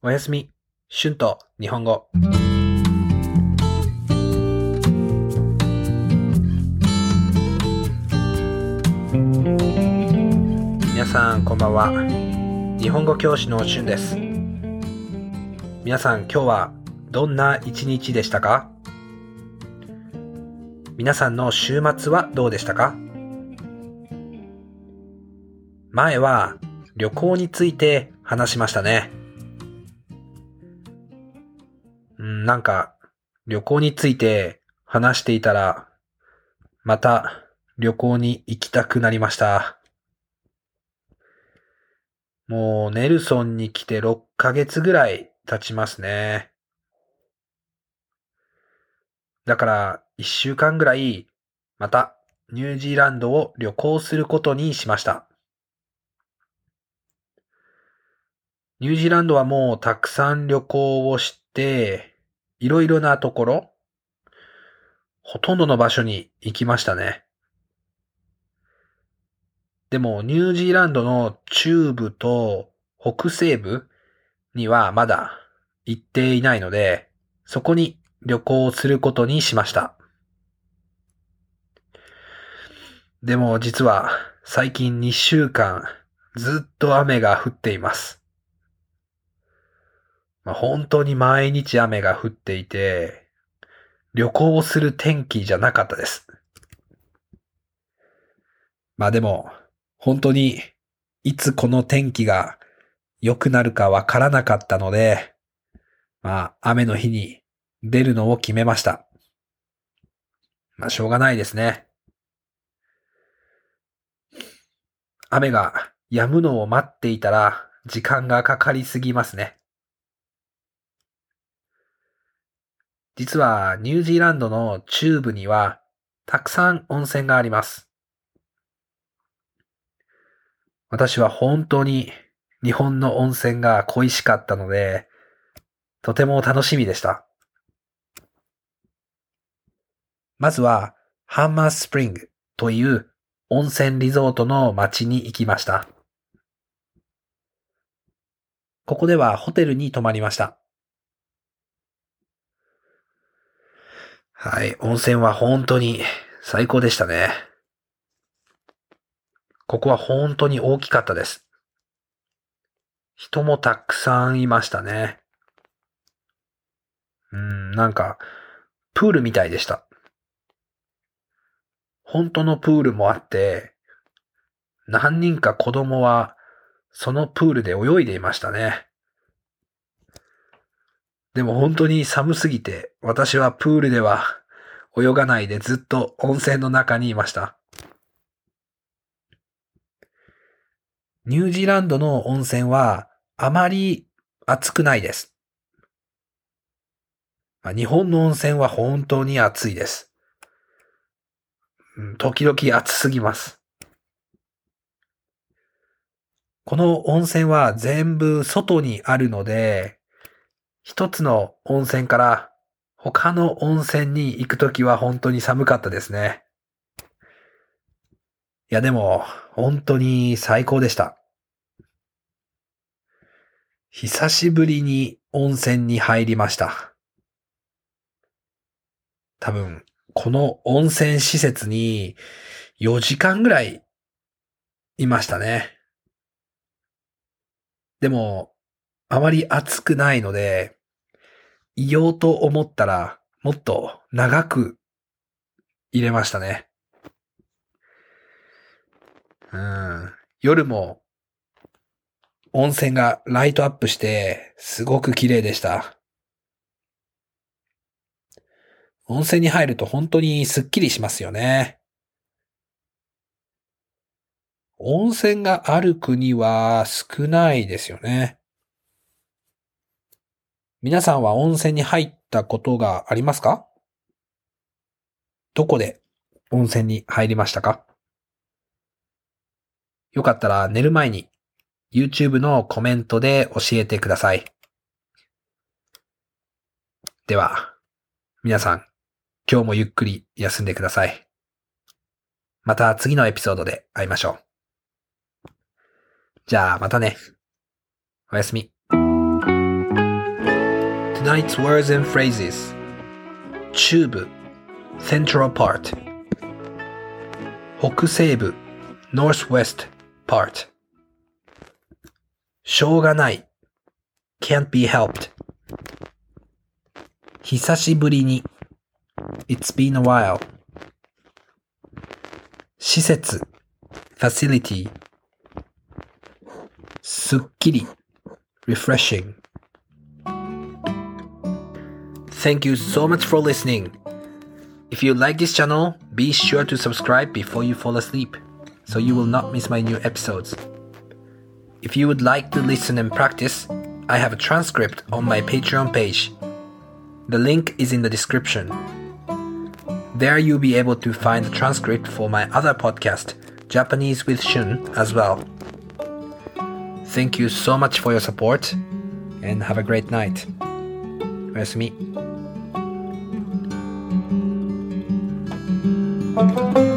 おやすみ。春と日本語。皆さん、こんばんは。日本語教師の春です。皆さん、今日はどんな一日でしたか？皆さんの週末はどうでしたか？前は旅行について話しましたね。なんか旅行について話していたら、また旅行に行きたくなりました。もうネルソンに来て6ヶ月ぐらい経ちますね。だから1週間ぐらいまたニュージーランドを旅行することにしました。ニュージーランドはもうたくさん旅行をして、いろいろなところ、ほとんどの場所に行きましたね。でもニュージーランドの中部と北西部にはまだ行っていないので、そこに旅行することにしました。でも実は最近2週間ずっと雨が降っています。まあ、本当に毎日雨が降っていて、旅行をする天気じゃなかったです。まあでも、本当にいつこの天気が良くなるかわからなかったので、まあ雨の日に出るのを決めました。まあしょうがないですね。雨が止むのを待っていたら時間がかかりすぎますね。実はニュージーランドの中部にはたくさん温泉があります。私は本当に日本の温泉が恋しかったので、とても楽しみでした。まずはハンマースプリングという温泉リゾートの街に行きました。ここではホテルに泊まりました。はい、温泉は本当に最高でしたね。ここは本当に大きかったです。人もたくさんいましたね。うん、なんか、プールみたいでした。本当のプールもあって、何人か子供はそのプールで泳いでいましたね。でも本当に寒すぎて、私はプールでは泳がないでずっと温泉の中にいました。ニュージーランドの温泉はあまり暑くないです。日本の温泉は本当に暑いです。時々暑すぎます。この温泉は全部外にあるので、一つの温泉から他の温泉に行くときは本当に寒かったですね。いやでも本当に最高でした。久しぶりに温泉に入りました。多分、この温泉施設に4時間ぐらいいましたね。でも、あまり暑くないので、いようと思ったらもっと長く入れましたね。うん。夜も温泉がライトアップしてすごく綺麗でした。温泉に入ると本当にスッキリしますよね。温泉がある国は少ないですよね。皆さんは温泉に入ったことがありますか？どこで温泉に入りましたか？よかったら寝る前に YouTube のコメントで教えてください。では、皆さん、今日もゆっくり休んでください。また次のエピソードで会いましょう。じゃあまたね。おやすみ。unites words and phrases. Tube, central part. 北西部 northwest part. しょうがない can't be helped. 久しぶりに It's been a while. 施設 facility すっきり refreshing. Thank you so much for listening. If you like this channel, be sure to subscribe before you fall asleep so you will not miss my new episodes. If you would like to listen and practice, I have a transcript on my Patreon page. The link is in the description. There you'll be able to find the transcript for my other podcast, Japanese with Shun, as well. Thank you so much for your support and have a great night. おやすみ。 Música